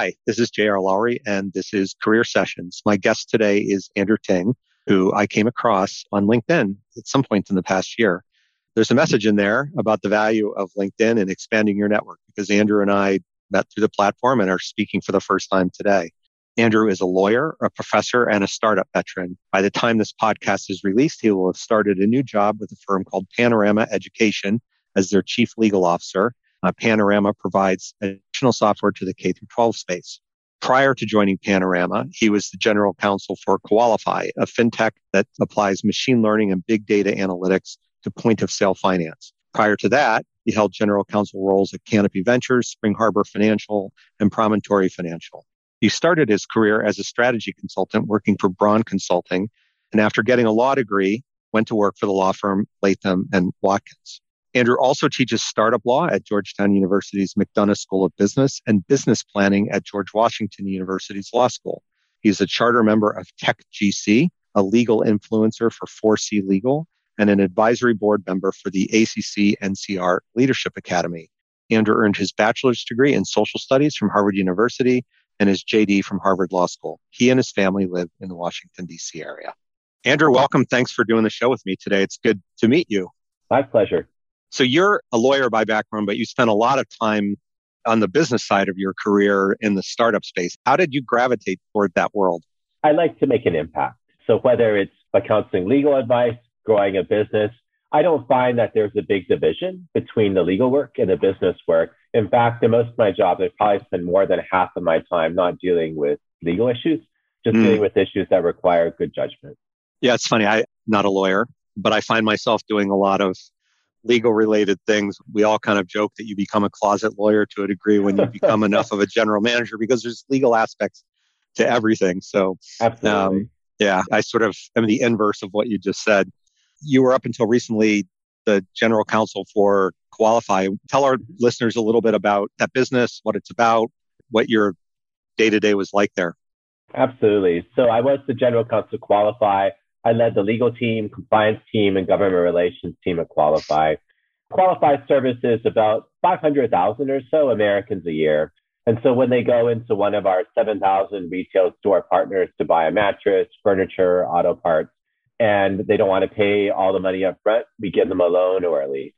Hi, this is J.R. Lowry, and this is Career Sessions. My guest today is Andrew Ting, who I came across on LinkedIn at some point in the past year. There's a message in there about the value of LinkedIn and expanding your network because Andrew and I met through the platform and are speaking for the first time today. Andrew is a lawyer, a professor, and a startup veteran. By the time this podcast is released, he will have started a new job with a firm called Panorama Education as their chief legal officer uh, Panorama provides additional software to the K through 12 space. Prior to joining Panorama, he was the general counsel for Koalafi, a fintech that applies machine learning and big data analytics to point of sale finance. Prior to that, he held general counsel roles at Canopy Ventures, Spring Harbor Financial, and Promontory Financial. He started his career as a strategy consultant working for Braun Consulting, and after getting a law degree, went to work for the law firm Latham and Watkins. Andrew also teaches startup law at Georgetown University's McDonough School of Business and business planning at George Washington University's Law School. He's a charter member of TechGC, a legal influencer for 4C Legal, and an advisory board member for the ACC NCR Leadership Academy. Andrew earned his bachelor's degree in social studies from Harvard University and his JD from Harvard Law School. He and his family live in the Washington, D.C. area. Andrew, welcome. Thanks for doing the show with me today. It's good to meet you. My pleasure. So you're a lawyer by background, but you spent a lot of time on the business side of your career in the startup space. How did you gravitate toward that world? I like to make an impact. So whether it's by counseling legal advice, growing a business, I don't find that there's a big division between the legal work and the business work. In fact, in most of my jobs, I probably spend more than half of my time not dealing with legal issues, just mm. dealing with issues that require good judgment. Yeah, it's funny. I'm not a lawyer, but I find myself doing a lot of legal related things. We all kind of joke that you become a closet lawyer to a degree when you become enough of a general manager because there's legal aspects to everything. So, um, yeah, I sort of am the inverse of what you just said. You were up until recently the general counsel for Koalafi. Tell our listeners a little bit about that business, what it's about, what your day to day was like there. Absolutely. So I was the general counsel for Koalafi. I led the legal team, compliance team, and government relations team at Koalafi. Koalafi services about 500,000 or so Americans a year. And so when they go into one of our 7,000 retail store partners to buy a mattress, furniture, auto parts, and they don't want to pay all the money up front, we give them a loan or a lease.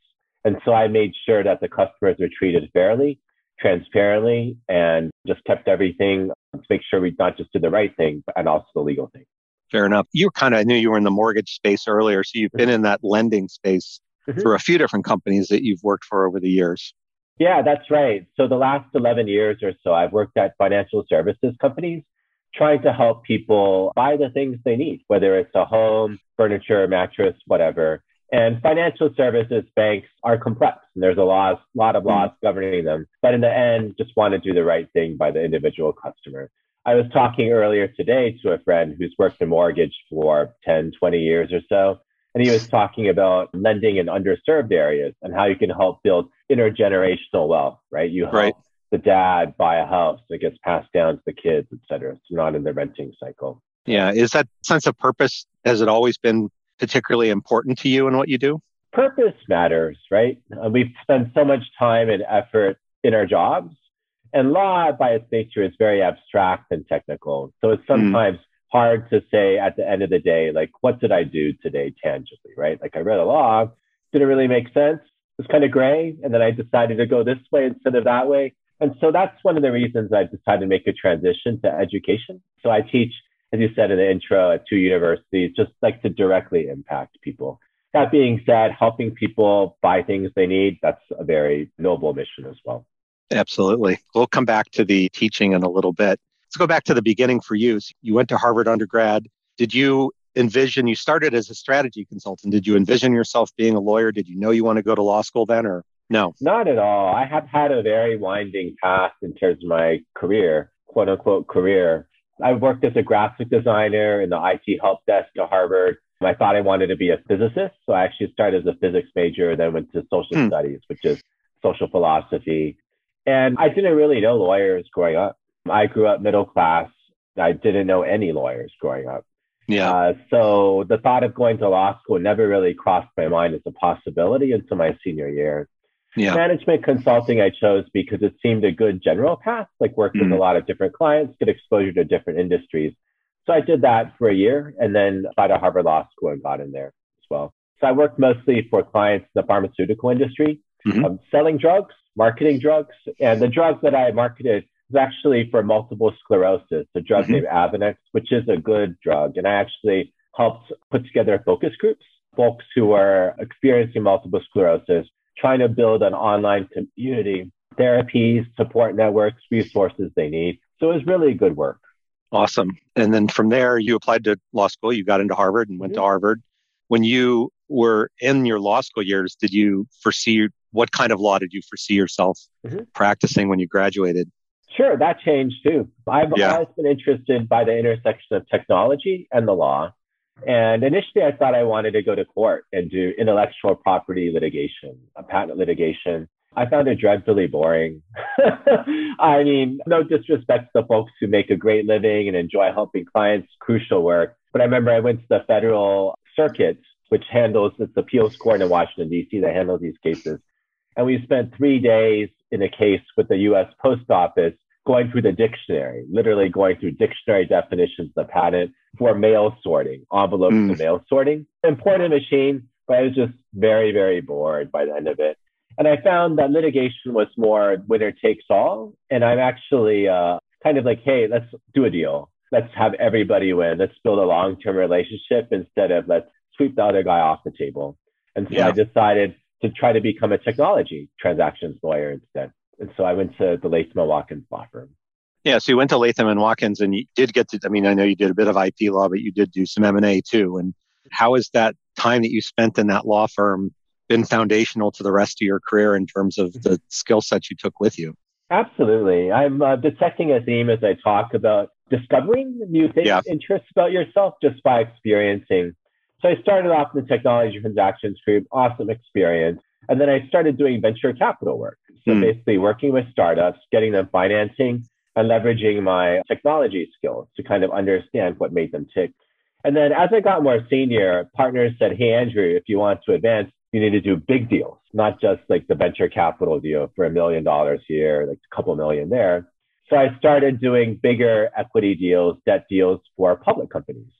And so I made sure that the customers are treated fairly, transparently, and just kept everything to make sure we not just did the right thing, and also the legal thing. Fair enough. You kind of I knew you were in the mortgage space earlier, so you've been in that lending space mm-hmm. through a few different companies that you've worked for over the years. Yeah, that's right. So the last 11 years or so, I've worked at financial services companies trying to help people buy the things they need, whether it's a home, furniture, mattress, whatever. And financial services banks are complex and there's a lot, lot of laws mm-hmm. governing them. But in the end, just want to do the right thing by the individual customer. I was talking earlier today to a friend who's worked in mortgage for 10, 20 years or so. And he was talking about lending in underserved areas and how you can help build intergenerational wealth, right? You help right. the dad buy a house that gets passed down to the kids, et cetera. It's not in the renting cycle. Yeah. Is that sense of purpose, has it always been particularly important to you in what you do? Purpose matters, right? Uh, we've spent so much time and effort in our jobs and law, by its nature, is very abstract and technical. So it's hmm. sometimes mm. hard to say at the end of the day, like, what did I do today tangibly, right? Like, I read a law, didn't really make sense. It was kind of gray. And then I decided to go this way instead of that way. And so that's one of the reasons I decided to make a transition to education. So I teach, as you said in the intro, at two universities, just like to directly impact people. That being said, helping people buy things they need, that's a very noble mission as well. Absolutely. We'll come back to the teaching in a little bit. Let's go back to the beginning for you. So you went to Harvard undergrad. Did you envision, you started as a strategy consultant. Did you envision yourself being a lawyer? Did you know you want to go to law school then or no? Not at all. I have had a very winding path in terms of my career, quote unquote career. I worked as a graphic designer in the IT help desk at Harvard. I thought I wanted to be a physicist. So I actually started as a physics major, then went to social hmm. studies, which is social philosophy. And I didn't really know lawyers growing up. I grew up middle class. I didn't know any lawyers growing up. Yeah. Uh, so the thought of going to law school never really crossed my mind as a possibility until my senior year. Yeah. Management consulting I chose because it seemed a good general path, like work with mm. a lot of different clients, get exposure to different industries. So I did that for a year and then applied to Harvard Law School and got in there as well. So I worked mostly for clients in the pharmaceutical industry, mm-hmm. um, selling drugs, marketing drugs. And the drug that I marketed was actually for multiple sclerosis, a drug mm-hmm. named Avonex, which is a good drug. And I actually helped put together focus groups, folks who are experiencing multiple sclerosis, trying to build an online community, therapies, support networks, resources they need. So it was really good work. Awesome. And then from there, you applied to law school, you got into Harvard and went mm-hmm. to Harvard. When you were in your law school years, did you foresee what kind of law did you foresee yourself mm-hmm. practicing when you graduated? Sure, that changed too. I've yeah. always been interested by the intersection of technology and the law. And initially, I thought I wanted to go to court and do intellectual property litigation, patent litigation. I found it dreadfully boring. I mean, no disrespect to the folks who make a great living and enjoy helping clients, crucial work. But I remember I went to the federal circuit, which handles its appeals court in Washington, D.C., that handles these cases. And we spent three days in a case with the U.S. Post Office going through the dictionary, literally going through dictionary definitions of the patent for mail sorting, envelopes mm. mail sorting. Important machine, but I was just very, very bored by the end of it. And I found that litigation was more winner takes all. And I'm actually uh, kind of like, hey, let's do a deal. Let's have everybody win. Let's build a long term relationship instead of let's sweep the other guy off the table. And so yeah. I decided to try to become a technology transactions lawyer instead. And so I went to the Latham and Watkins law firm. Yeah, so you went to Latham and Watkins, and you did get to. I mean, I know you did a bit of IP law, but you did do some M and A too. And how has that time that you spent in that law firm been foundational to the rest of your career in terms of the skill sets you took with you? Absolutely. I'm uh, detecting a theme as I talk about discovering new things, yeah. interests about yourself just by experiencing. So I started off in the technology transactions group, awesome experience. And then I started doing venture capital work. So mm. basically working with startups, getting them financing and leveraging my technology skills to kind of understand what made them tick. And then as I got more senior, partners said, Hey, Andrew, if you want to advance, you need to do big deals, not just like the venture capital deal for a million dollars here, like a couple million there. So I started doing bigger equity deals, debt deals for public companies.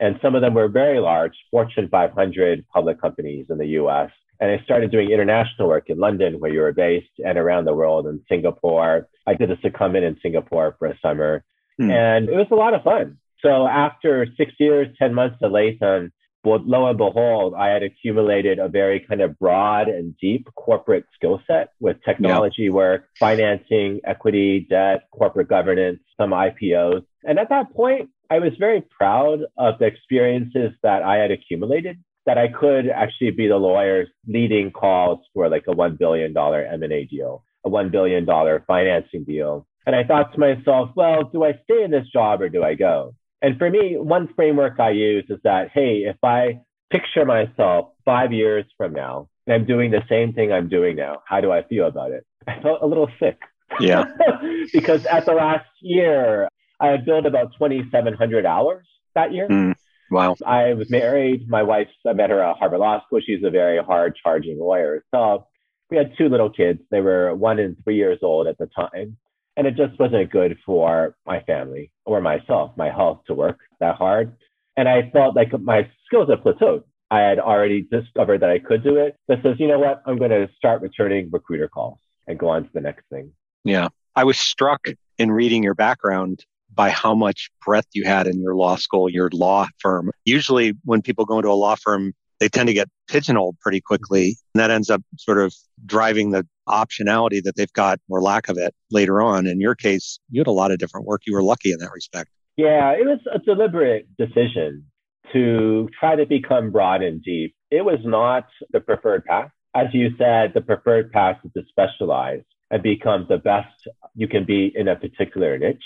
And some of them were very large, Fortune 500 public companies in the US. And I started doing international work in London, where you were based, and around the world in Singapore. I did a secondment in Singapore for a summer, mm. and it was a lot of fun. So after six years, 10 months at Latham, well, lo and behold, I had accumulated a very kind of broad and deep corporate skill set with technology yeah. work, financing, equity, debt, corporate governance, some IPOs. And at that point, I was very proud of the experiences that I had accumulated that I could actually be the lawyers leading calls for like a $1 billion M&A deal, a $1 billion financing deal. And I thought to myself, well, do I stay in this job or do I go? And for me, one framework I use is that, hey, if I picture myself five years from now and I'm doing the same thing I'm doing now, how do I feel about it? I felt a little sick. Yeah. because at the last year, I had billed about 2,700 hours that year. Mm. Wow. I was married. My wife, I met her at Harvard Law School. She's a very hard charging lawyer. So we had two little kids. They were one and three years old at the time. And it just wasn't good for my family or myself, my health to work that hard. And I felt like my skills had plateaued. I had already discovered that I could do it. That says, you know what? I'm going to start returning recruiter calls and go on to the next thing. Yeah. I was struck in reading your background by how much breadth you had in your law school, your law firm. Usually, when people go into a law firm, they tend to get pigeonholed pretty quickly. And that ends up sort of driving the optionality that they've got or lack of it later on. In your case, you had a lot of different work. You were lucky in that respect. Yeah, it was a deliberate decision to try to become broad and deep. It was not the preferred path. As you said, the preferred path is to specialize and become the best you can be in a particular niche,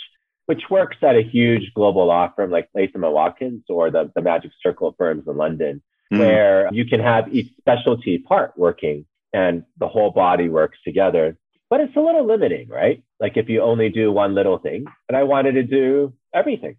which works at a huge global law firm like Latham and Watkins or the, the Magic Circle firms in London, mm. where you can have each specialty part working and the whole body works together. But it's a little limiting, right? Like if you only do one little thing, and I wanted to do everything.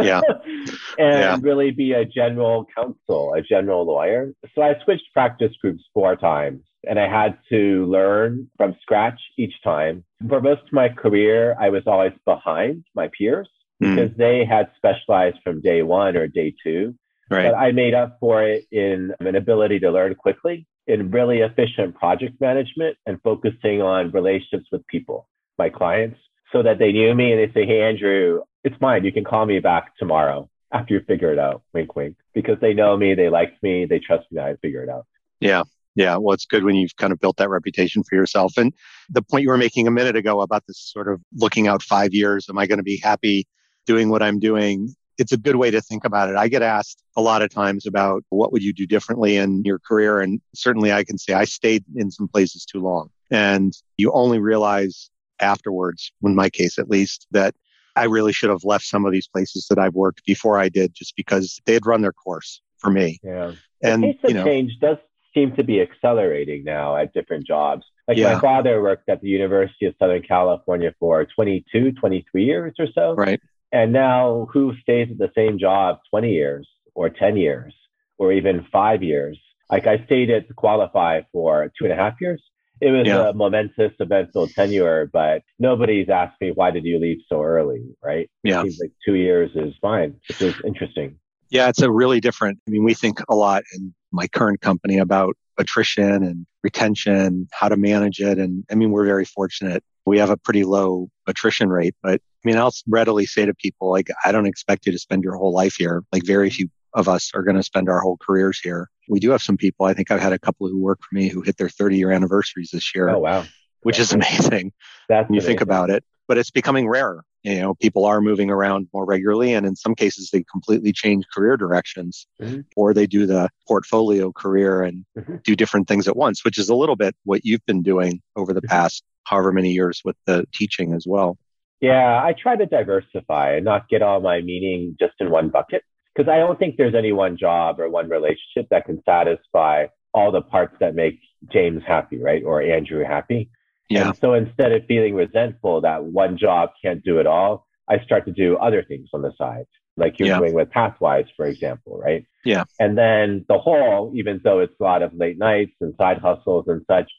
Yeah. and yeah. really be a general counsel, a general lawyer. So I switched practice groups four times and I had to learn from scratch each time. For most of my career, I was always behind my peers mm. because they had specialized from day one or day two. Right. But I made up for it in an ability to learn quickly, in really efficient project management, and focusing on relationships with people, my clients, so that they knew me and they say, Hey, Andrew, it's fine. You can call me back tomorrow after you figure it out. Wink, wink. Because they know me, they like me, they trust me. that I figure it out. Yeah. Yeah. Well, it's good when you've kind of built that reputation for yourself. And the point you were making a minute ago about this sort of looking out five years, am I going to be happy doing what I'm doing? It's a good way to think about it. I get asked a lot of times about what would you do differently in your career? And certainly I can say I stayed in some places too long. And you only realize afterwards, in my case at least, that I really should have left some of these places that I've worked before I did just because they had run their course for me. Yeah. And the pace of you know, change does seem to be accelerating now at different jobs. Like yeah. my father worked at the University of Southern California for 22, 23 years or so. Right. And now who stays at the same job 20 years or 10 years or even five years? Like I stayed at Koalafi for two and a half years it was yeah. a momentous eventful tenure, but nobody's asked me why did you leave so early, right? Yeah. It seems like two years is fine, which is interesting. Yeah, it's a really different. I mean, we think a lot in my current company about attrition and retention, how to manage it. And I mean, we're very fortunate. We have a pretty low attrition rate, but I mean, I'll readily say to people, like, I don't expect you to spend your whole life here. Like, very few of us are going to spend our whole careers here. We do have some people. I think I've had a couple who work for me who hit their 30 year anniversaries this year. Oh, wow. Which That's is amazing That's when you amazing. think about it. But it's becoming rarer. You know, people are moving around more regularly. And in some cases, they completely change career directions mm-hmm. or they do the portfolio career and mm-hmm. do different things at once, which is a little bit what you've been doing over the mm-hmm. past however many years with the teaching as well. Yeah, I try to diversify and not get all my meaning just in one bucket because I don't think there's any one job or one relationship that can satisfy all the parts that make James happy, right? Or Andrew happy. Yeah. And so instead of feeling resentful that one job can't do it all, I start to do other things on the side, like you're yeah. doing with Pathwise, for example, right? Yeah. And then the whole, even though it's a lot of late nights and side hustles and such,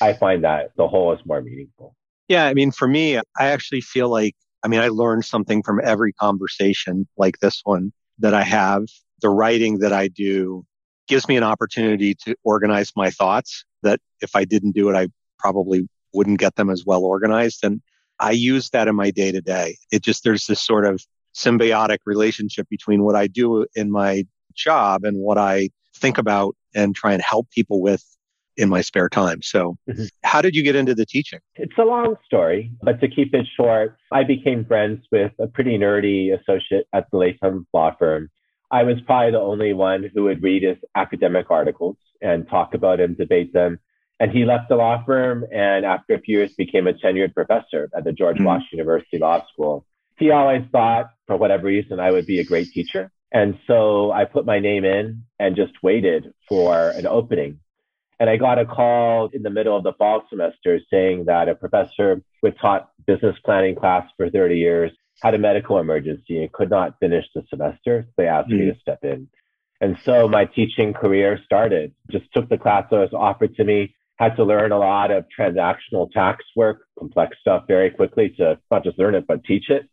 I find that the whole is more meaningful. Yeah. I mean, for me, I actually feel like, I mean, I learned something from every conversation like this one that I have, the writing that I do gives me an opportunity to organize my thoughts that if I didn't do it, I probably wouldn't get them as well organized. And I use that in my day to day. It just, there's this sort of symbiotic relationship between what I do in my job and what I think about and try and help people with in my spare time. So, mm-hmm. how did you get into the teaching? It's a long story, but to keep it short, I became friends with a pretty nerdy associate at the Latham law firm. I was probably the only one who would read his academic articles and talk about them, debate them. And he left the law firm and after a few years became a tenured professor at the George mm-hmm. Washington University Law School. He always thought, for whatever reason, I would be a great teacher. And so I put my name in and just waited for an opening and I got a call in the middle of the fall semester saying that a professor who had taught business planning class for 30 years had a medical emergency and could not finish the semester. They asked mm-hmm. me to step in. And so my teaching career started. Just took the class that was offered to me, had to learn a lot of transactional tax work, complex stuff very quickly to not just learn it, but teach it.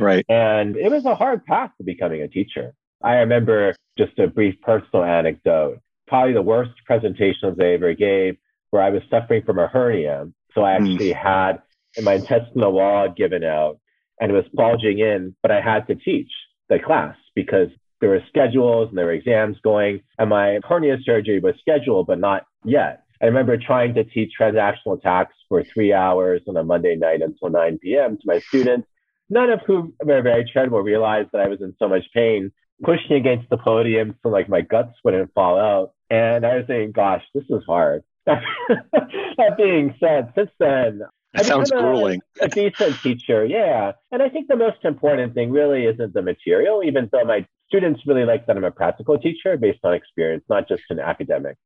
Right. And it was a hard path to becoming a teacher. I remember just a brief personal anecdote probably the worst presentations I ever gave, where I was suffering from a hernia. So I hmm. actually mm. had my intestinal wall given out and it was bulging in, but I had to teach the class because there were schedules and there were exams going and my hernia surgery was scheduled, but not yet. I remember trying to teach transactional tax for three hours on a Monday night until 9 p.m. to my students, none of whom were very charitable realized that I was in so much pain, pushing against the podium so like my guts wouldn't fall out. And I was saying, gosh, this is hard. that being said, since then, that sounds grueling. A, a decent teacher, yeah. And I think the most important thing really isn't the material, even though my students really like that I'm a practical teacher based on experience, not just an academic.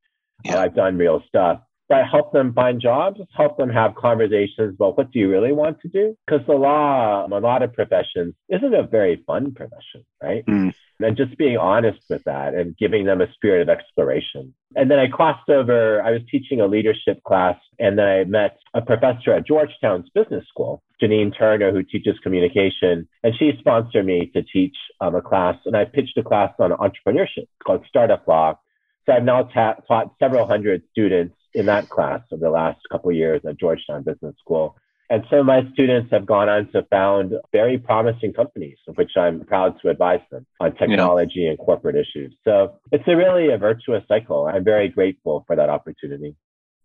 Yeah. I've done real stuff. But help them find jobs, help them have conversations about what do you really want to do? Because the law, a lot of professions, isn't a very fun profession, right? Mm. And just being honest with that and giving them a spirit of exploration. And then I crossed over, I was teaching a leadership class, and then I met a professor at Georgetown's business school, Jeanine Turner, who teaches communication. And she sponsored me to teach um, a class. And I pitched a class on entrepreneurship called Startup Law. So I've now ta- taught several hundred students in that class over the last couple of years at Georgetown Business School. And some of my students have gone on to found very promising companies, of which I'm proud to advise them on technology yeah. and corporate issues. So it's a really a virtuous cycle. I'm very grateful for that opportunity.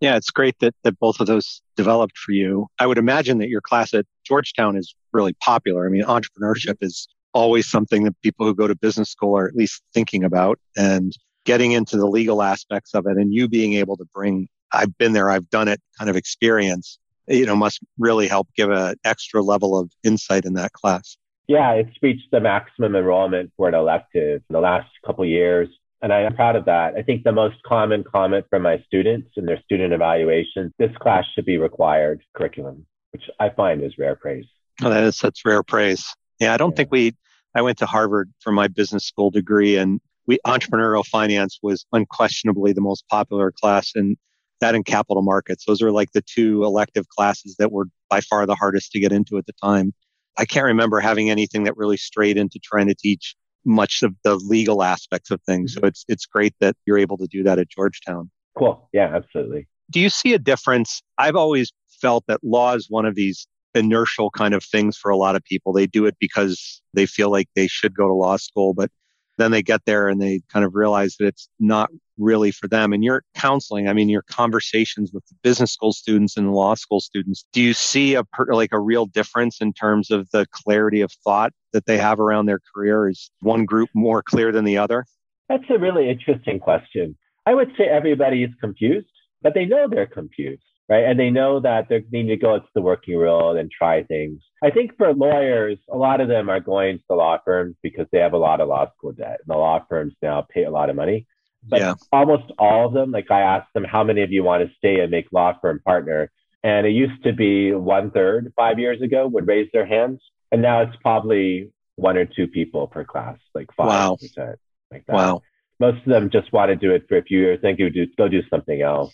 Yeah, it's great that, that both of those developed for you. I would imagine that your class at Georgetown is really popular. I mean, entrepreneurship is always something that people who go to business school are at least thinking about and getting into the legal aspects of it and you being able to bring I've been there, I've done it kind of experience, you know, must really help give an extra level of insight in that class. Yeah, it's reached the maximum enrollment for an elective in the last couple years. And I'm proud of that. I think the most common comment from my students in their student evaluations, this class should be required curriculum, which I find is rare praise. Oh, that is such rare praise. Yeah, I don't yeah. think we, I went to Harvard for my business school degree and we, entrepreneurial finance was unquestionably the most popular class. And that and capital markets. Those are like the two elective classes that were by far the hardest to get into at the time. I can't remember having anything that really strayed into trying to teach much of the legal aspects of things. So it's it's great that you're able to do that at Georgetown. Cool. Yeah, absolutely. Do you see a difference? I've always felt that law is one of these inertial kind of things for a lot of people. They do it because they feel like they should go to law school, but then they get there and they kind of realize that it's not really for them. And your counseling, I mean, your conversations with the business school students and the law school students, do you see a like a real difference in terms of the clarity of thought that they have around their career? Is one group more clear than the other? That's a really interesting question. I would say everybody is confused, but they know they're confused right? And they know that they need to go into the working world and try things. I think for lawyers, a lot of them are going to the law firms because they have a lot of law school debt. And the law firms now pay a lot of money. But yeah. almost all of them, like I asked them, how many of you want to stay and make law firm partner? And it used to be one third five years ago would raise their hands. And now it's probably one or two people per class, like 5%. Wow. Like that. Wow. Most of them just want to do it for a few years, then go do, go do something else.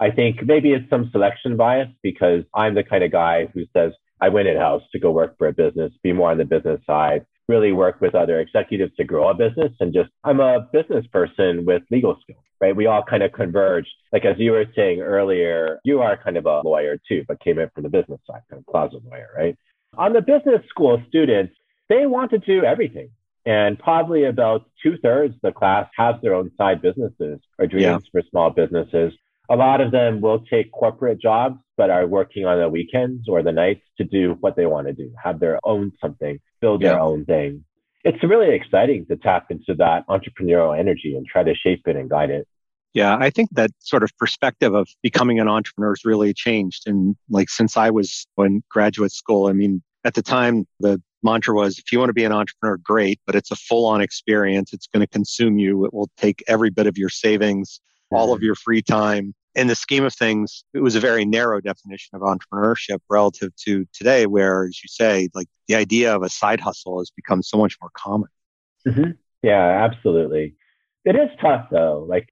I think maybe it's some selection bias because I'm the kind of guy who says, I went in house to go work for a business, be more on the business side, really work with other executives to grow a business. And just, I'm a business person with legal skills, right? We all kind of converge. Like, as you were saying earlier, you are kind of a lawyer too, but came in from the business side, kind of closet lawyer, right? On the business school students, they want to do everything. And probably about two thirds of the class has their own side businesses or dreams yeah. for small businesses a lot of them will take corporate jobs, but are working on the weekends or the nights to do what they want to do, have their own something, build yeah. their own thing. It's really exciting to tap into that entrepreneurial energy and try to shape it and guide it. Yeah, I think that sort of perspective of becoming an entrepreneur has really changed. And like since I was in graduate school, I mean, at the time, the mantra was if you want to be an entrepreneur, great, but it's a full on experience. It's going to consume you. It will take every bit of your savings, all of your free time in the scheme of things, it was a very narrow definition of entrepreneurship relative to today, where, as you say, like the idea of a side hustle has become so much more common. Mm-hmm. Yeah, absolutely. It is tough though. Like,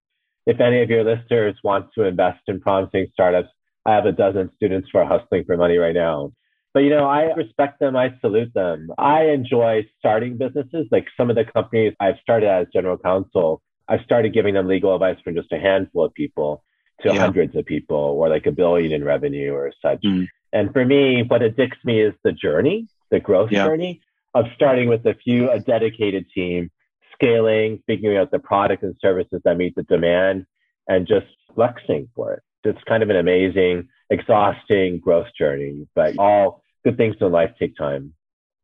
if any of your listeners want to invest in promising startups, I have a dozen students who are hustling for money right now. But you know, I respect them. I salute them. I enjoy starting businesses. Like some of the companies I've started as general counsel, I've started giving them legal advice from just a handful of people to yeah. hundreds of people or like a billion in revenue or such. Mm. And for me, what addicts me is the journey, the growth yeah. journey of starting with a few, a dedicated team, scaling, figuring out the product and services that meet the demand, and just flexing for it, It's kind of an amazing, exhausting growth journey, but all good things in life take time.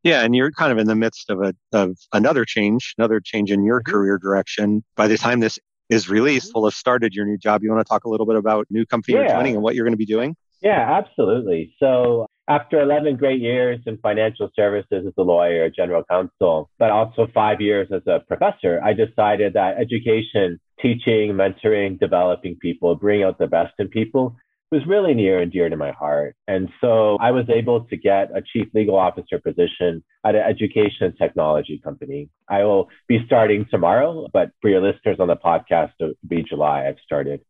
Yeah, and you're kind of in the midst of a of another change, another change in your mm-hmm. career direction. By the time this is released, mm-hmm. will have started your new job. You want to talk a little bit about new company yeah. you're joining and what you're going to be doing? Yeah, absolutely. So after 11 great years in financial services as a lawyer, general counsel, but also five years as a professor, I decided that education, teaching, mentoring, developing people, bringing out the best in people was really near and dear to my heart. And so I was able to get a chief legal officer position at an education and technology company. I will be starting tomorrow, but for your listeners on the podcast, it'll be July. I've started.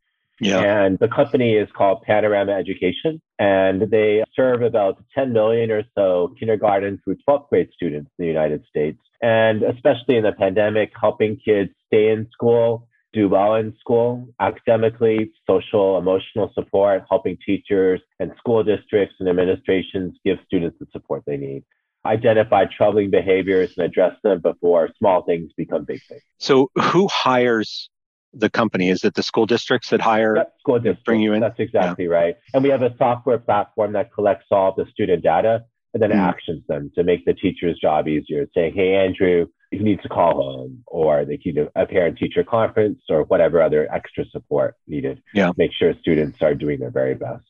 Yeah. And the company is called Panorama Education, and they serve about 10 million or so kindergarten through 12th grade students in the United States. And especially in the pandemic, helping kids stay in school, do well in school, academically, social, emotional support, helping teachers and school districts and administrations give students the support they need identify troubling behaviors and address them before small things become big things. So, who hires the company? Is it the school districts that hire? Yep, school districts. Bring you in. That's exactly yeah. right. And we have a software platform that collects all the student data and then mm. actions them to make the teacher's job easier. Saying, "Hey, Andrew, you need to call home," or they need a parent-teacher conference or whatever other extra support needed. Yeah. Make sure students are doing their very best.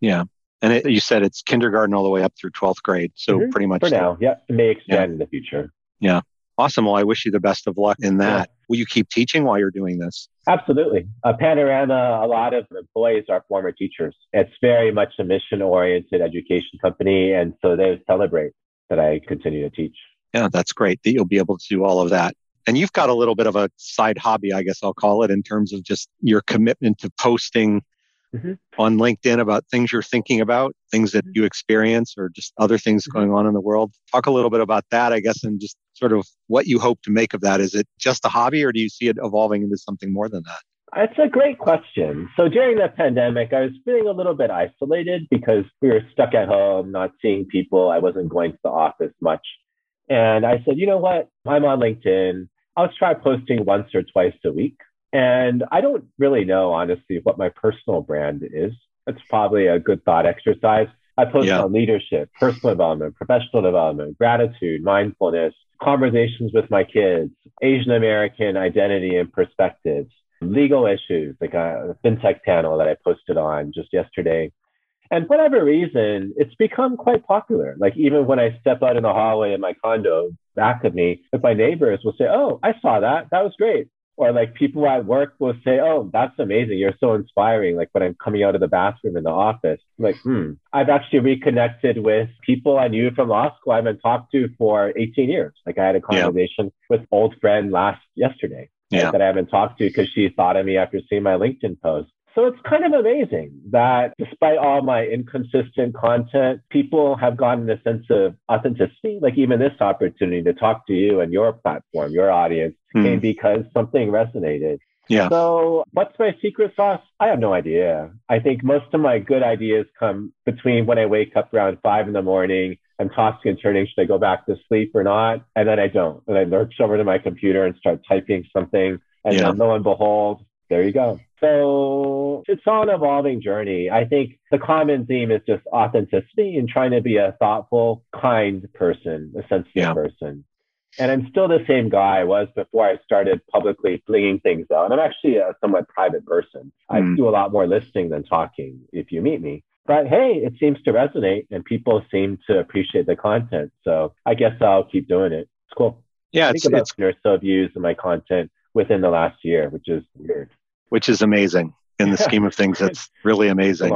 Yeah. And it, you said it's kindergarten all the way up through 12th grade. So mm-hmm. pretty much for now. Yeah. It may extend yeah. in the future. Yeah. Awesome. Well, I wish you the best of luck in that. Yeah. Will you keep teaching while you're doing this? Absolutely. Uh, Panorama, a lot of employees are former teachers. It's very much a mission oriented education company. And so they celebrate that I continue to teach. Yeah, that's great that you'll be able to do all of that. And you've got a little bit of a side hobby, I guess I'll call it, in terms of just your commitment to posting mm-hmm. on LinkedIn about things you're thinking about, things that mm-hmm. you experience, or just other things mm-hmm. going on in the world. Talk a little bit about that, I guess, and just sort of what you hope to make of that. Is it just a hobby, or do you see it evolving into something more than that? It's a great question. So during the pandemic, I was feeling a little bit isolated because we were stuck at home, not seeing people. I wasn't going to the office much. And I said, you know what? I'm on LinkedIn. I'll try posting once or twice a week. And I don't really know, honestly, what my personal brand is. It's probably a good thought exercise. I post yeah. on leadership, personal development, professional development, gratitude, mindfulness, conversations with my kids, Asian American identity and perspectives, legal issues, like a fintech panel that I posted on just yesterday. And for whatever reason, it's become quite popular. Like even when I step out in the hallway in my condo back of me, if my neighbors will say, Oh, I saw that. That was great or like people at work will say, "Oh, that's amazing! You're so inspiring!" Like when I'm coming out of the bathroom in the office, I'm like, hmm. I've actually reconnected with people I knew from law school I've been talked to for 18 years. Like I had a conversation yeah. with old friend last yesterday yeah. that I haven't talked to because she thought of me after seeing my LinkedIn post. So it's kind of amazing that despite all my inconsistent content, people have gotten a sense of authenticity. Like even this opportunity to talk to you and your platform, your audience mm. came because something resonated. Yeah. So what's my secret sauce? I have no idea. I think most of my good ideas come between when I wake up around five in the morning. I'm tossing and turning. Should I go back to sleep or not? And then I don't. And I lurch over to my computer and start typing something. And yeah. then lo and behold, there you go. So it's all an evolving journey. I think the common theme is just authenticity and trying to be a thoughtful, kind person, a sensitive yeah. person. And I'm still the same guy I was before I started publicly flinging things out. I'm actually a somewhat private person. Mm. I do a lot more listening than talking if you meet me. But hey, it seems to resonate and people seem to appreciate the content. So I guess I'll keep doing it. It's cool. Yeah, I it's, think about it's or so views of my content within the last year, which is weird. Which is amazing in the scheme of things. That's really amazing.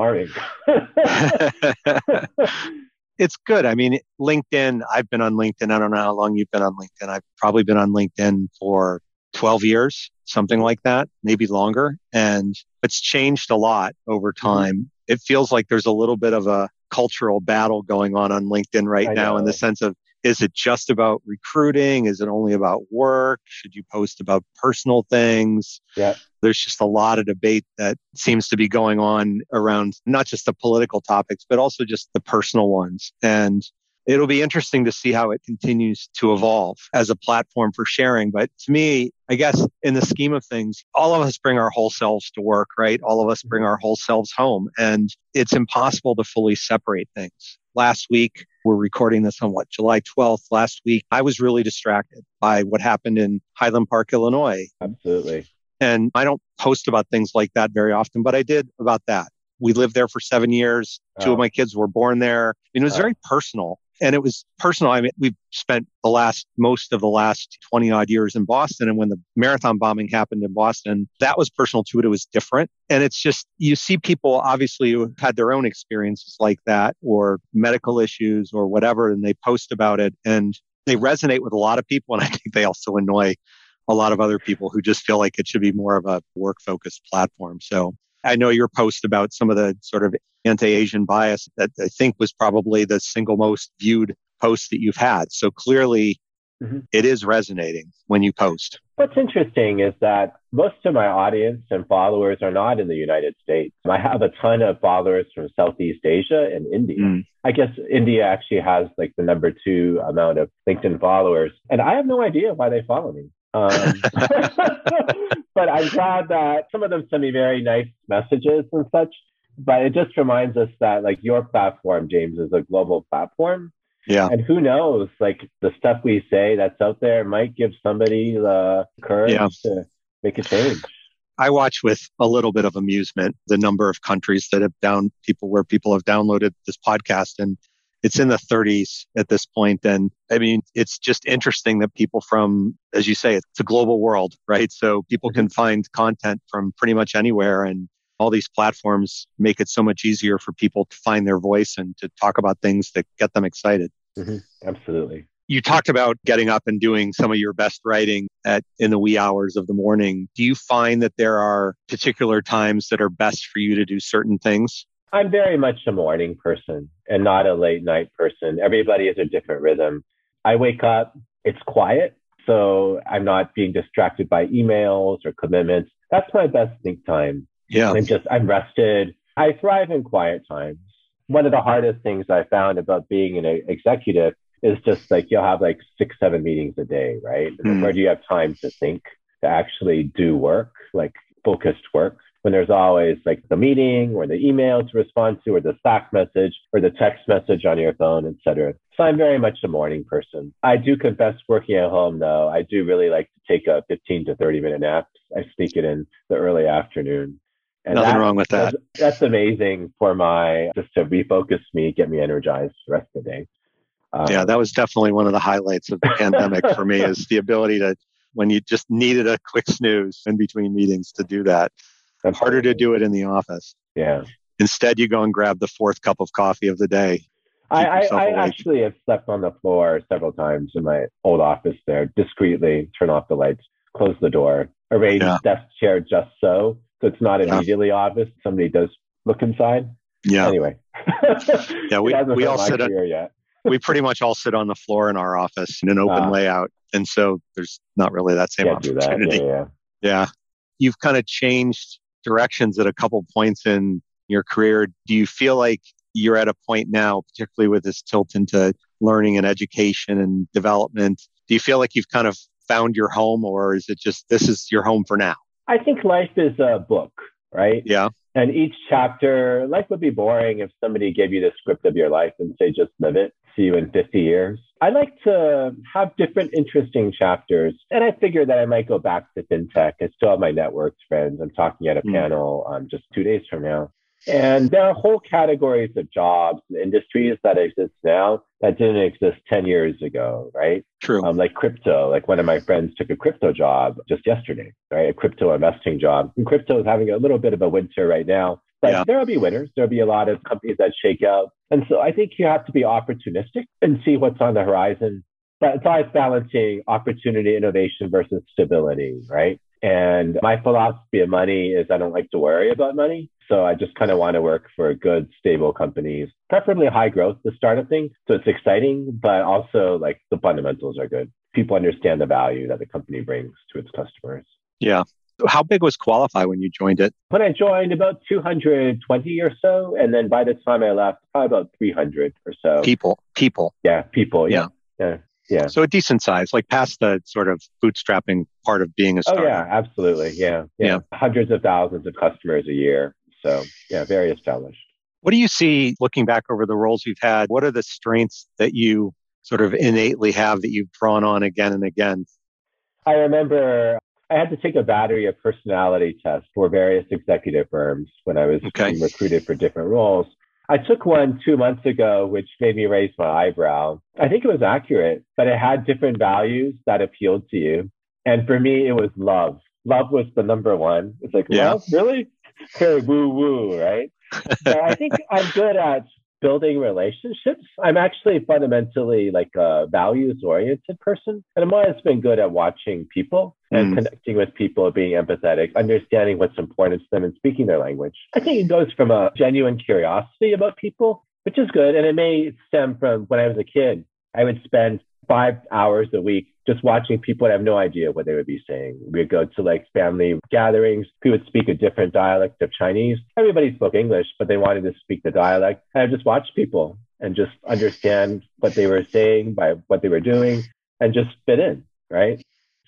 it's good. I mean, LinkedIn, I've been on LinkedIn. I don't know how long you've been on LinkedIn. I've probably been on LinkedIn for 12 years, something like that, maybe longer. And it's changed a lot over mm-hmm. time. It feels like there's a little bit of a cultural battle going on on LinkedIn right I now know. in the sense of is it just about recruiting? Is it only about work? Should you post about personal things? Yeah. There's just a lot of debate that seems to be going on around not just the political topics, but also just the personal ones. And it'll be interesting to see how it continues to evolve as a platform for sharing. But to me, I guess in the scheme of things, all of us bring our whole selves to work, right? All of us bring our whole selves home and it's impossible to fully separate things. Last week, we're recording this on what, July 12th. Last week, I was really distracted by what happened in Highland Park, Illinois. Absolutely. And I don't post about things like that very often, but I did about that. We lived there for seven years. Two of my kids were born there. And it was very personal. And it was personal. I mean, we've spent the last, most of the last 20 odd years in Boston. And when the marathon bombing happened in Boston, that was personal too, but it was different. And it's just, you see people obviously who had their own experiences like that or medical issues or whatever, and they post about it and they resonate with a lot of people. And I think they also annoy a lot of other people who just feel like it should be more of a work focused platform. So I know your post about some of the sort of anti-Asian bias that I think was probably the single most viewed post that you've had. So clearly mm-hmm. it is resonating when you post. What's interesting is that most of my audience and followers are not in the United States. I have a ton of followers from Southeast Asia and India. Mm. I guess India actually has like the number two amount of LinkedIn followers. And I have no idea why they follow me. Um, but I'm glad that some of them send me very nice messages and such. But it just reminds us that like your platform, James, is a global platform. Yeah. And who knows, like the stuff we say that's out there might give somebody the courage yeah. to make a change. I watch with a little bit of amusement the number of countries that have down people where people have downloaded this podcast and it's in the 30s at this point and i mean it's just interesting that people from as you say it's a global world right? So people can find content from pretty much anywhere and all these platforms make it so much easier for people to find their voice and to talk about things that get them excited. Mm-hmm. absolutely. You talked about getting up and doing some of your best writing at in the wee hours of the morning. Do you find that there are particular times that are best for you to do certain things I'm very much a morning person and not a late night person. Everybody has a different rhythm. I wake up, it's quiet, so I'm not being distracted by emails or commitments. That's my best think time. Yeah. I'm just, I'm rested. I thrive in quiet times. One of the hardest things I found about being an executive is just like you'll have like six, seven meetings a day, right? Mm. Where do you have time to think, to actually do work, like focused work? When there's always like the meeting or the email to respond to or the Slack message or the text message on your phone, etc. So I'm very much a morning person. I do confess working at home though. I do really like to take a 15 to 30 minute nap. I sneak it in the early afternoon. And Nothing wrong with that. That's, that's, amazing for my just to refocus me, get me energized the rest of the day. Um, yeah, that was definitely one of the highlights of the pandemic for me is the ability to when you just needed a quick snooze in between meetings to do that. That's harder to do it in the office. Yeah. Instead, you go and grab the fourth cup of coffee of the day. I, I, I actually have slept on the floor several times in my old office there, discreetly turn off the lights, close the door, arrange yeah. desk chair just so, so it's not immediately yeah. obvious somebody does look inside. Yeah. Anyway. yeah, we, we all sit on, we pretty much all sit on the floor in our office in an open uh, layout. And so there's not really that same opportunity. That. Yeah, yeah. yeah. You've kind of changed directions at a couple points in your career. Do you feel like you're at a point now, particularly with this tilt into learning and education and development? Do you feel like you've kind of found your home or is it just this is your home for now? I think life is a book, right? Yeah. And each chapter, life would be boring if somebody gave you the script of your life and say, just live it, see you in 50 years. I like to have different interesting chapters. And I figure that I might go back to fintech. I still have my networks friends. I'm talking at a mm. panel um, just two days from now. And there are whole categories of jobs and industries that exist now that didn't exist 10 years ago, right? True. Um, like crypto, like one of my friends took a crypto job just yesterday, right? A crypto investing job. And crypto is having a little bit of a winter right now, but yeah. there'll be winners. There'll be a lot of companies that shake out. And so I think you have to be opportunistic and see what's on the horizon. But it's always balancing opportunity, innovation versus stability, right? And my philosophy of money is I don't like to worry about money. So I just kind of want to work for good, stable companies, preferably high growth, the startup thing. So it's exciting, but also like the fundamentals are good. People understand the value that the company brings to its customers. Yeah. How big was Koalafi when you joined it? When I joined, about 220 or so. And then by the time I left, probably about 300 or so. People, people. Yeah, people. Yeah. Yeah. yeah. Yeah. So a decent size, like past the sort of bootstrapping part of being a startup. Oh yeah, absolutely. Yeah. yeah. Yeah. Hundreds of thousands of customers a year. So yeah, very established. What do you see looking back over the roles you've had? What are the strengths that you sort of innately have that you've drawn on again and again? I remember I had to take a battery of personality tests for various executive firms when I was okay. recruited for different roles. I took one two months ago, which made me raise my eyebrow. I think it was accurate, but it had different values that appealed to you. And for me, it was love. Love was the number one. It's like, yeah. love? Really? Very woo woo, right? I think I'm good at building relationships. I'm actually fundamentally like a values oriented person. And I've always been good at watching people and mm. connecting with people, being empathetic, understanding what's important to them and speaking their language. I think it goes from a genuine curiosity about people, which is good. And it may stem from when I was a kid. I would spend five hours a week just watching people and have no idea what they would be saying. We'd go to like family gatherings. We would speak a different dialect of Chinese. Everybody spoke English, but they wanted to speak the dialect. And I just watch people and just understand what they were saying by what they were doing and just fit in, right?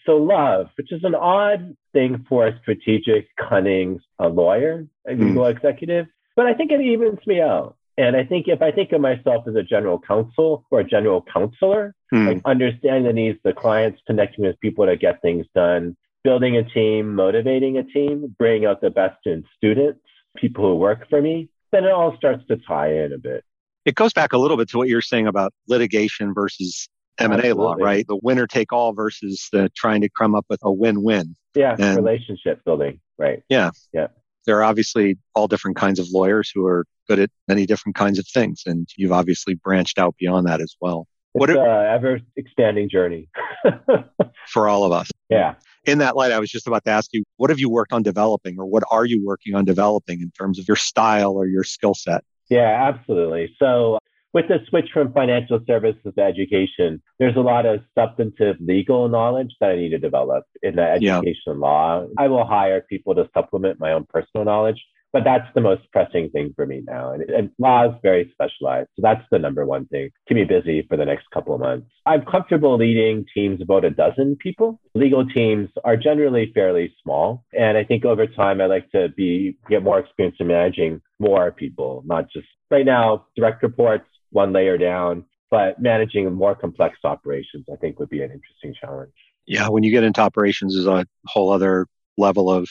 So love, which is an odd thing for a strategic, cunning a lawyer, a legal mm. executive, but I think it evens me out. And I think if I think of myself as a general counsel or a general counselor, hmm. like understanding the needs of the clients, connecting with people to get things done, building a team, motivating a team, bringing out the best in students, people who work for me, then it all starts to tie in a bit. It goes back a little bit to what you're saying about litigation versus M&A law, right? The winner take all versus the trying to come up with a win-win. Yeah, and, relationship building, right? Yeah. Yeah. There are obviously all different kinds of lawyers who are good at many different kinds of things. And you've obviously branched out beyond that as well. It's what an uh, ever expanding journey for all of us. Yeah. In that light, I was just about to ask you, what have you worked on developing or what are you working on developing in terms of your style or your skill set? Yeah, absolutely. So with the switch from financial services to education, there's a lot of substantive legal knowledge that I need to develop in the education yeah. law. I will hire people to supplement my own personal knowledge but that's the most pressing thing for me now. And, and law is very specialized. So that's the number one thing. Keep me busy for the next couple of months. I'm comfortable leading teams about a dozen people. Legal teams are generally fairly small. And I think over time, I like to be, get more experience in managing more people, not just right now, direct reports, one layer down, but managing more complex operations, I think would be an interesting challenge. Yeah. When you get into operations, is a whole other level of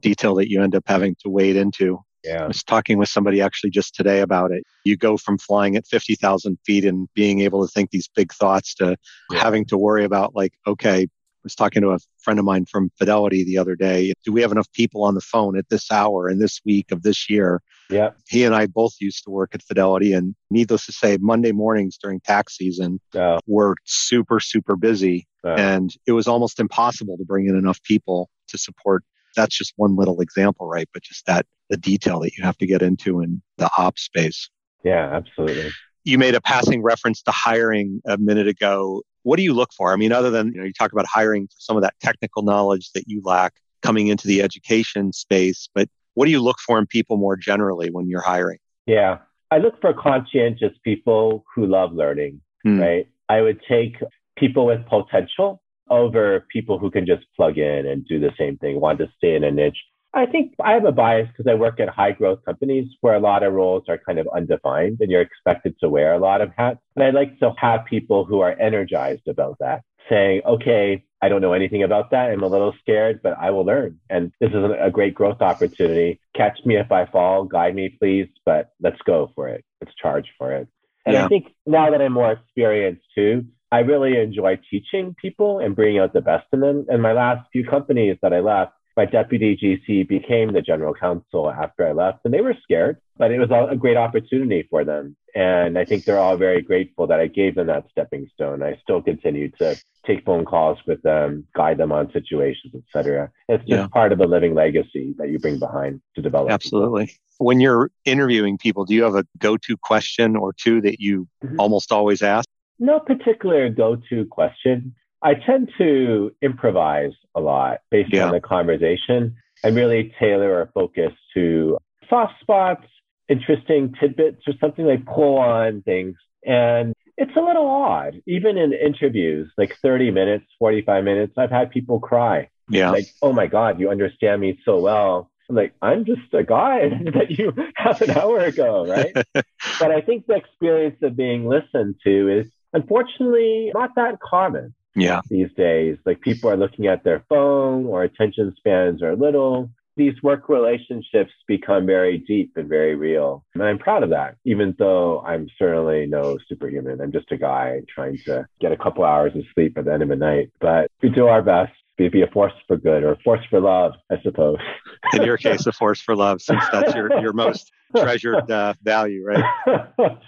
detail that you end up having to wade into. Yeah. I was talking with somebody actually just today about it. You go from flying at 50,000 feet and being able to think these big thoughts to yeah. having to worry about, like, okay, I was talking to a friend of mine from Fidelity the other day. Do we have enough people on the phone at this hour and this week of this year? Yeah. He and I both used to work at Fidelity, and needless to say, Monday mornings during tax season oh. were super, super busy. Oh. And it was almost impossible to bring in enough people to support that's just one little example, right? But just that the detail that you have to get into in the ops space. Yeah, absolutely. You made a passing reference to hiring a minute ago. What do you look for? I mean, other than, you know, you talk about hiring for some of that technical knowledge that you lack coming into the education space, but what do you look for in people more generally when you're hiring? Yeah. I look for conscientious people who love learning, hmm. right? I would take people with potential over people who can just plug in and do the same thing, want to stay in a niche. I think I have a bias because I work at high growth companies where a lot of roles are kind of undefined and you're expected to wear a lot of hats. And I like to have people who are energized about that, saying, okay, I don't know anything about that. I'm a little scared, but I will learn. And this is a great growth opportunity. Catch me if I fall, guide me, please, but let's go for it. Let's charge for it. And yeah. I think now that I'm more experienced too, I really enjoy teaching people and bringing out the best in them. And my last few companies that I left, my deputy GC became the general counsel after I left, and they were scared, but it was a great opportunity for them. And I think they're all very grateful that I gave them that stepping stone. I still continue to take phone calls with them, guide them on situations, etc. It's just yeah. part of the living legacy that you bring behind to develop. Absolutely. People. When you're interviewing people, do you have a go-to question or two that you mm-hmm. almost always ask? no particular go-to question. I tend to improvise a lot based yeah. on the conversation and really tailor our focus to soft spots, interesting tidbits, or something like pull on things. And it's a little odd, even in interviews, like 30 minutes, 45 minutes, I've had people cry. Yeah. Like, oh my God, you understand me so well. I'm like, I'm just a guy that you half an hour ago, right? but I think the experience of being listened to is unfortunately not that common. Yeah. These days, like people are looking at their phone or attention spans are little. These work relationships become very deep and very real. And I'm proud of that, even though I'm certainly no superhuman. I'm just a guy trying to get a couple hours of sleep at the end of the night. But we do our best be, be a force for good or a force for love, I suppose. In your case, a force for love, since that's your, your most treasured uh, value, right?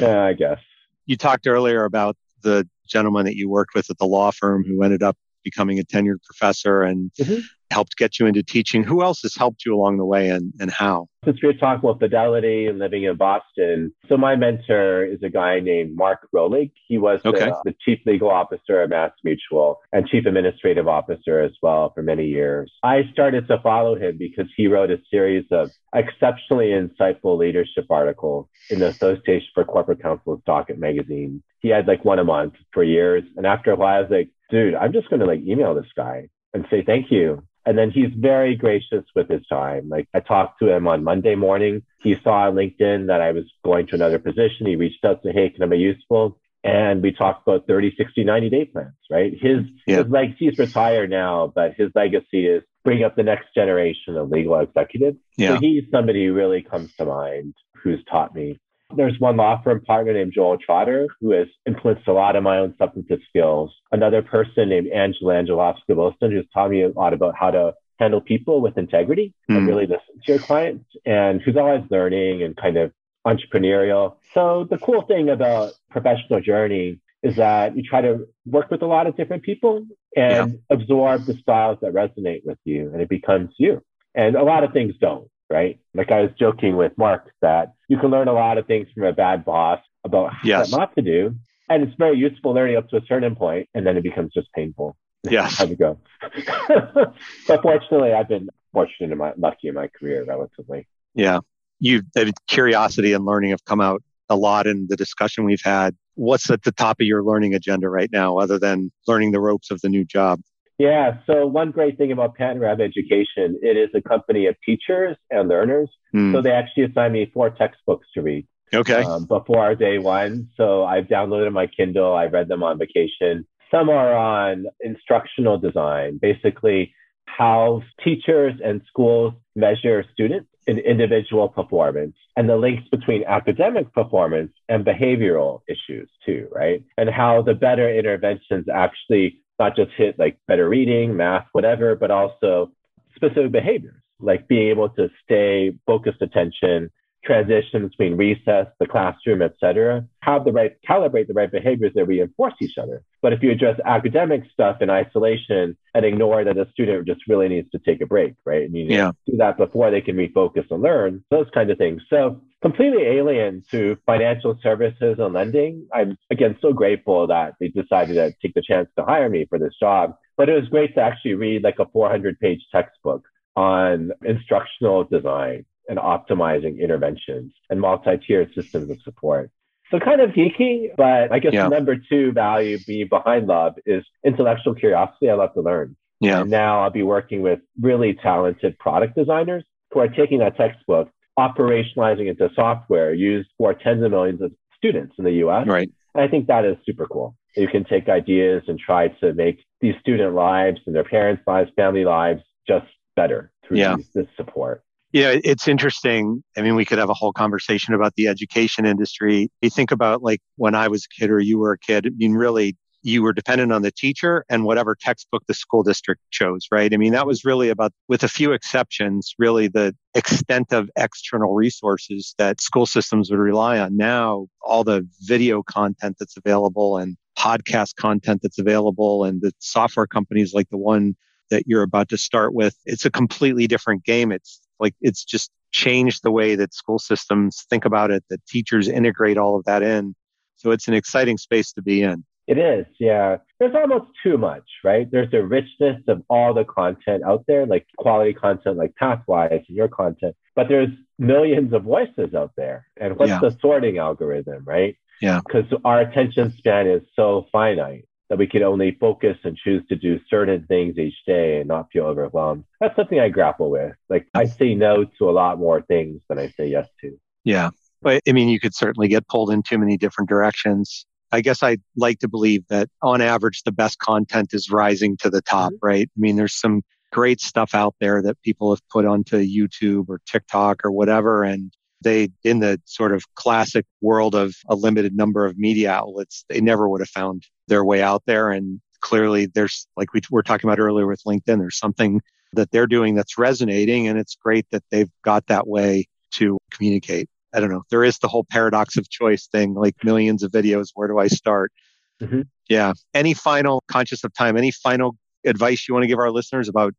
yeah, I guess. You talked earlier about the gentleman that you worked with at the law firm who ended up becoming a tenured professor and mm-hmm. Helped get you into teaching. Who else has helped you along the way and, and how? Since we are talking about fidelity and living in Boston, so my mentor is a guy named Mark Roellig. He was okay. the, the, chief legal officer at Mass Mutual and chief administrative officer as well for many years. I started to follow him because he wrote a series of exceptionally insightful leadership articles in the Association for Corporate Counsel's Docket magazine. He had like one a month for years. And after a while, I was like, dude, I'm just going to like email this guy and say thank you. And then he's very gracious with his time. Like I talked to him on Monday morning. He saw on LinkedIn that I was going to another position. He reached out to, hey, can I be useful? And we talked about 30, 60, 90 day plans, right? His, yeah. his legacy, he's retired now, but his legacy is bring up the next generation of legal executives. Yeah. So he's somebody who really comes to mind who's taught me there's one law firm partner named Joel Trotter who has influenced a lot of my own substantive skills. Another person named Angela Angelovska Wilson who's taught me a lot about how to handle people with integrity mm. and hmm. really listen to your clients and who's always learning and kind of entrepreneurial. So the cool thing about professional journey is that you try to work with a lot of different people and yeah. absorb the styles that resonate with you and it becomes you. And a lot of things don't right? Like I was joking with Mark that you can learn a lot of things from a bad boss about yes. what not to do. And it's very useful learning up to a certain point, and then it becomes just painful. Yes. How to go. but fortunately, I've been fortunate in my lucky in my career relatively. Yeah. You curiosity and learning have come out a lot in the discussion we've had. What's at the top of your learning agenda right now, other than learning the ropes of the new job? Yeah. So one great thing about Panorama Education, it is a company of teachers and learners. Mm. So they actually assigned me four textbooks to read. Okay. Um, before our day one. So I've downloaded my Kindle. I read them on vacation. Some are on instructional design, basically how teachers and schools measure students in individual performance and the links between academic performance and behavioral issues too, right? And how the better interventions actually not just hit like better reading, math, whatever, but also specific behaviors, like being able to stay focused attention, transition between recess, the classroom, etc. Have the right calibrate the right behaviors that reinforce each other. But if you address academic stuff in isolation and ignore that a student just really needs to take a break, right? And you yeah. do that before they can refocus and learn, those kind of things. So completely alien to financial services and lending. I'm again so grateful that they decided to take the chance to hire me for this job. But it was great to actually read like a 400 page textbook on instructional design and optimizing interventions and multi-tiered systems of support. So kind of geeky, but I guess yeah. number two value being behind love is intellectual curiosity. I love to learn. Yeah. And now I'll be working with really talented product designers who are taking that textbook operationalizing into software used for tens of millions of students in the US. Right. And I think that is super cool. You can take ideas and try to make these student lives and their parents' lives, family lives just better through yeah. this support. Yeah, it's interesting. I mean, we could have a whole conversation about the education industry. You think about like when I was a kid or you were a kid, I mean, really, you were dependent on the teacher and whatever textbook the school district chose, right? I mean, that was really about, with a few exceptions, really the extent of external resources that school systems would rely on. Now, all the video content that's available and podcast content that's available and the software companies like the one that you're about to start with, it's a completely different game. It's like, it's just changed the way that school systems think about it, that teachers integrate all of that in. So it's an exciting space to be in. It is, yeah. there's almost too much, right? There's a richness of all the content out there, like quality content like Pathwise and your content, but there's millions of voices out there. And what's yeah. the sorting algorithm, right? Yeah. Because our attention span is so finite that we can only focus and choose to do certain things each day and not feel overwhelmed. That's something I grapple with. Like I say no to a lot more things than I say yes to. Yeah. But I mean, you could certainly get pulled in too many different directions. I guess I'd like to believe that on average, the best content is rising to the top, mm-hmm. right? I mean, there's some great stuff out there that people have put onto YouTube or TikTok or whatever. And they, in the sort of classic world of a limited number of media outlets, they never would have found their way out there. And clearly there's, like we were talking about earlier with LinkedIn, there's something that they're doing that's resonating. And it's great that they've got that way to communicate. I don't know. There is the whole paradox of choice thing, like millions of videos. Where do I start? Mm-hmm. Yeah. Any final conscious of time, any final advice you want to give our listeners about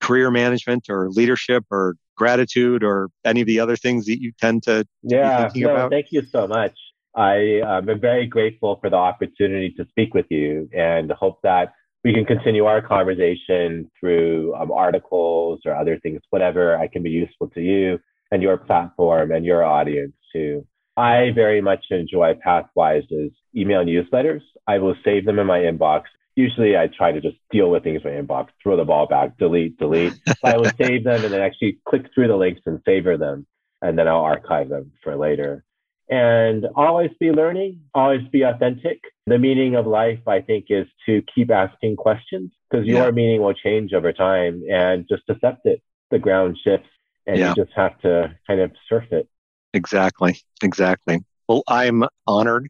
career management or leadership or gratitude or any of the other things that you tend to yeah no, about? thank you so much i um, am very grateful for the opportunity to speak with you and hope that we can continue our conversation through um, articles or other things whatever i can be useful to you and your platform and your audience too i very much enjoy pathwise's email newsletters i will save them in my inbox usually I try to just deal with things in my inbox, throw the ball back, delete, delete. I will save them and then actually click through the links and savor them, and then I'll archive them for later. And always be learning, always be authentic. The meaning of life, I think, is to keep asking questions because your yeah. meaning will change over time and just accept it. The ground shifts and yeah. you just have to kind of surf it. Exactly. Exactly. Well, I'm honored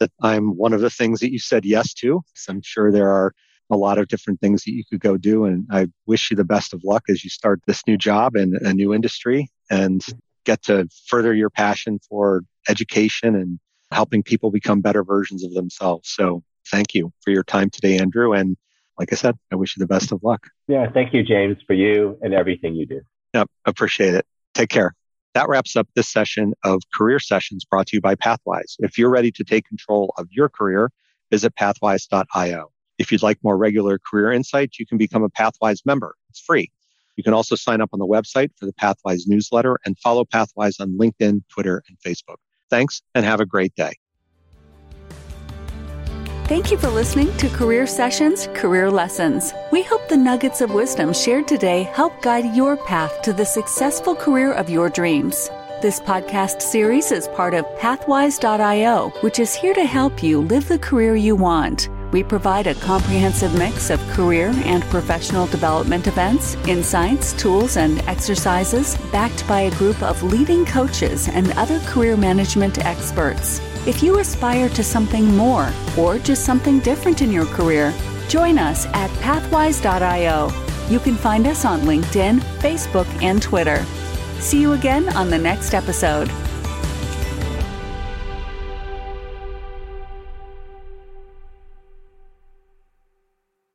that I'm one of the things that you said yes to. So I'm sure there are a lot of different things that you could go do. And I wish you the best of luck as you start this new job in a new industry and get to further your passion for education and helping people become better versions of themselves. So thank you for your time today, Andrew. And like I said, I wish you the best of luck. Yeah. Thank you, James, for you and everything you do. Yep. Appreciate it. Take care. That wraps up this session of Career Sessions brought to you by Pathwise. If you're ready to take control of your career, visit pathwise.io. If you'd like more regular career insights, you can become a Pathwise member. It's free. You can also sign up on the website for the Pathwise newsletter and follow Pathwise on LinkedIn, Twitter, and Facebook. Thanks and have a great day. Thank you for listening to Career Sessions Career Lessons. We hope the nuggets of wisdom shared today help guide your path to the successful career of your dreams. This podcast series is part of Pathwise.io, which is here to help you live the career you want. We provide a comprehensive mix of career and professional development events, insights, tools, and exercises backed by a group of leading coaches and other career management experts. If you aspire to something more or just something different in your career, join us at pathwise.io. You can find us on LinkedIn, Facebook, and Twitter. See you again on the next episode.